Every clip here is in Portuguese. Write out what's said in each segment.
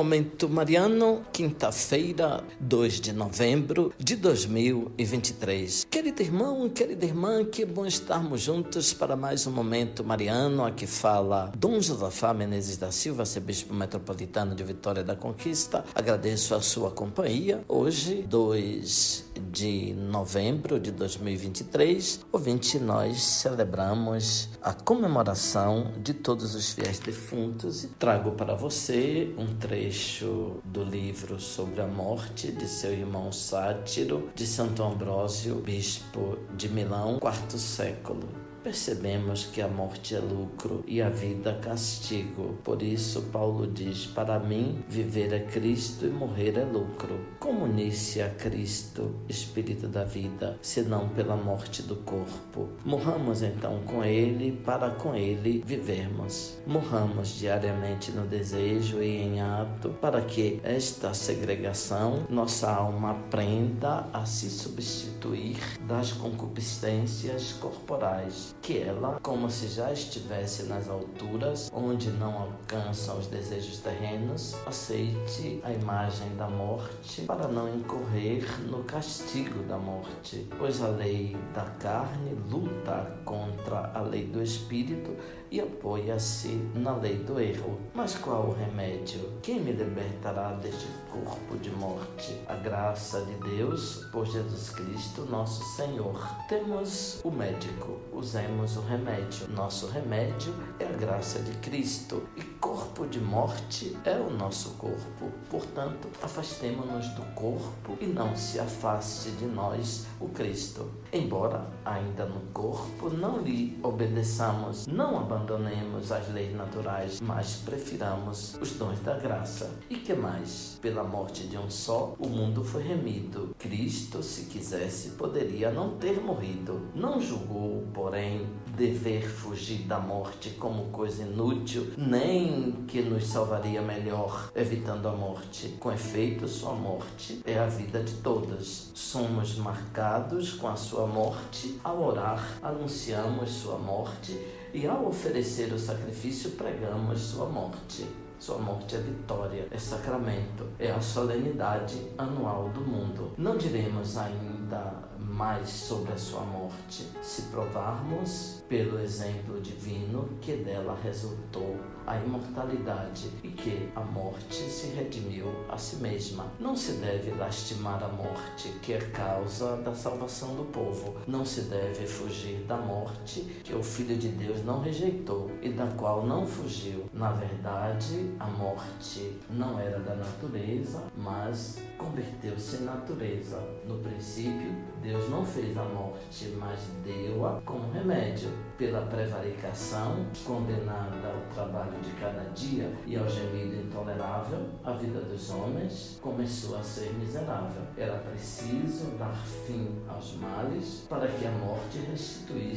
Momento Mariano, quinta-feira, 2 de novembro de 2023. Querido irmão, querida irmã, que bom estarmos juntos para mais um Momento Mariano. Aqui fala Dom Josafá Menezes da Silva, arcebispo metropolitano de Vitória da Conquista. Agradeço a sua companhia. Hoje, 2 de novembro de 2023, ouvinte, nós celebramos a comemoração de todos os fiéis defuntos. E trago para você um trecho do livro sobre a morte de seu irmão Sátiro, de Santo Ambrósio, bispo de Milão, quarto século percebemos que a morte é lucro e a vida castigo. Por isso, Paulo diz: Para mim, viver é Cristo e morrer é lucro. Como unir-se a Cristo, Espírito da vida, senão pela morte do corpo? Morramos então com Ele, para com Ele vivermos. Morramos diariamente no desejo e em ato, para que esta segregação, nossa alma aprenda a se substituir das concupiscências corporais que ela, como se já estivesse nas alturas, onde não alcançam os desejos terrenos, aceite a imagem da morte para não incorrer no castigo da morte, pois a lei da carne luta contra a lei do espírito e apoia-se na lei do erro. Mas qual o remédio? Quem me libertará deste corpo de morte? A graça de Deus por Jesus Cristo, nosso Senhor. Temos o médico, usemos o remédio. Nosso remédio é a graça de Cristo. E corpo de morte é o nosso corpo. Portanto, afastemo-nos do corpo e não se afaste de nós o Cristo. Embora ainda no corpo não lhe obedeçamos, não abandonemos as leis naturais, mas prefiramos os dons da graça. E que mais? Pela morte de um só, o mundo foi remido. Cristo, se quisesse, poderia não ter morrido. Não julgou, porém, dever fugir da morte como coisa inútil, nem que nos salvaria melhor evitando a morte. Com efeito, sua morte é a vida de todas. Somos marcados com a sua morte. Ao orar, anunciamos sua morte e ao oferecer o sacrifício, pregamos sua morte. Sua morte é vitória, é sacramento, é a solenidade anual do mundo. Não diremos ainda mais sobre a sua morte, se provarmos pelo exemplo divino que dela resultou a imortalidade e que a morte se redimiu a si mesma. Não se deve lastimar a morte, que é causa da salvação do povo. Não se deve fugir da morte, que o Filho de Deus não rejeitou e da qual não fugiu. Na verdade, a morte não era da natureza, mas converteu-se em natureza. No princípio, Deus não fez a morte, mas deu-a como remédio. Pela prevaricação, condenada ao trabalho de cada dia e ao gemido intolerável, a vida dos homens começou a ser miserável. Era preciso dar fim aos males para que a morte restituísse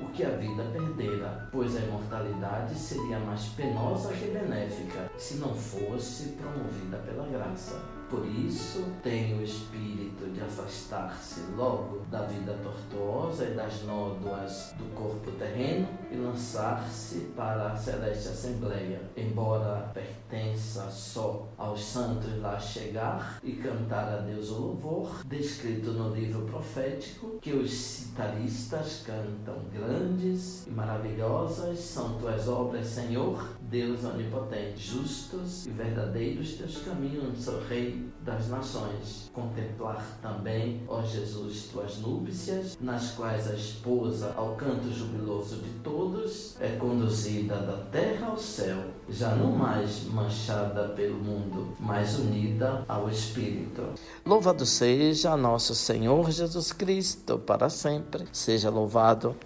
o que a vida perdera, pois a imortalidade seria mais penosa que benéfica se não fosse promovida pela graça. Por isso, tem o espírito de afastar-se logo da vida tortuosa e das nódoas do corpo terreno e lançar-se para a celeste assembleia, embora pertença só aos santos lá chegar e cantar a Deus o louvor, descrito no livro profético, que os citaristas cantam grandes e maravilhosas são tuas obras, Senhor, Deus onipotente, justos e verdadeiros teus caminhos, sou Rei das nações. Contemplar também, ó Jesus, tuas núpcias, nas quais a esposa, ao canto jubiloso de todos, é conduzida da terra ao céu, já não mais manchada pelo mundo, mas unida ao Espírito. Louvado seja nosso Senhor Jesus Cristo, para sempre. Seja louvado.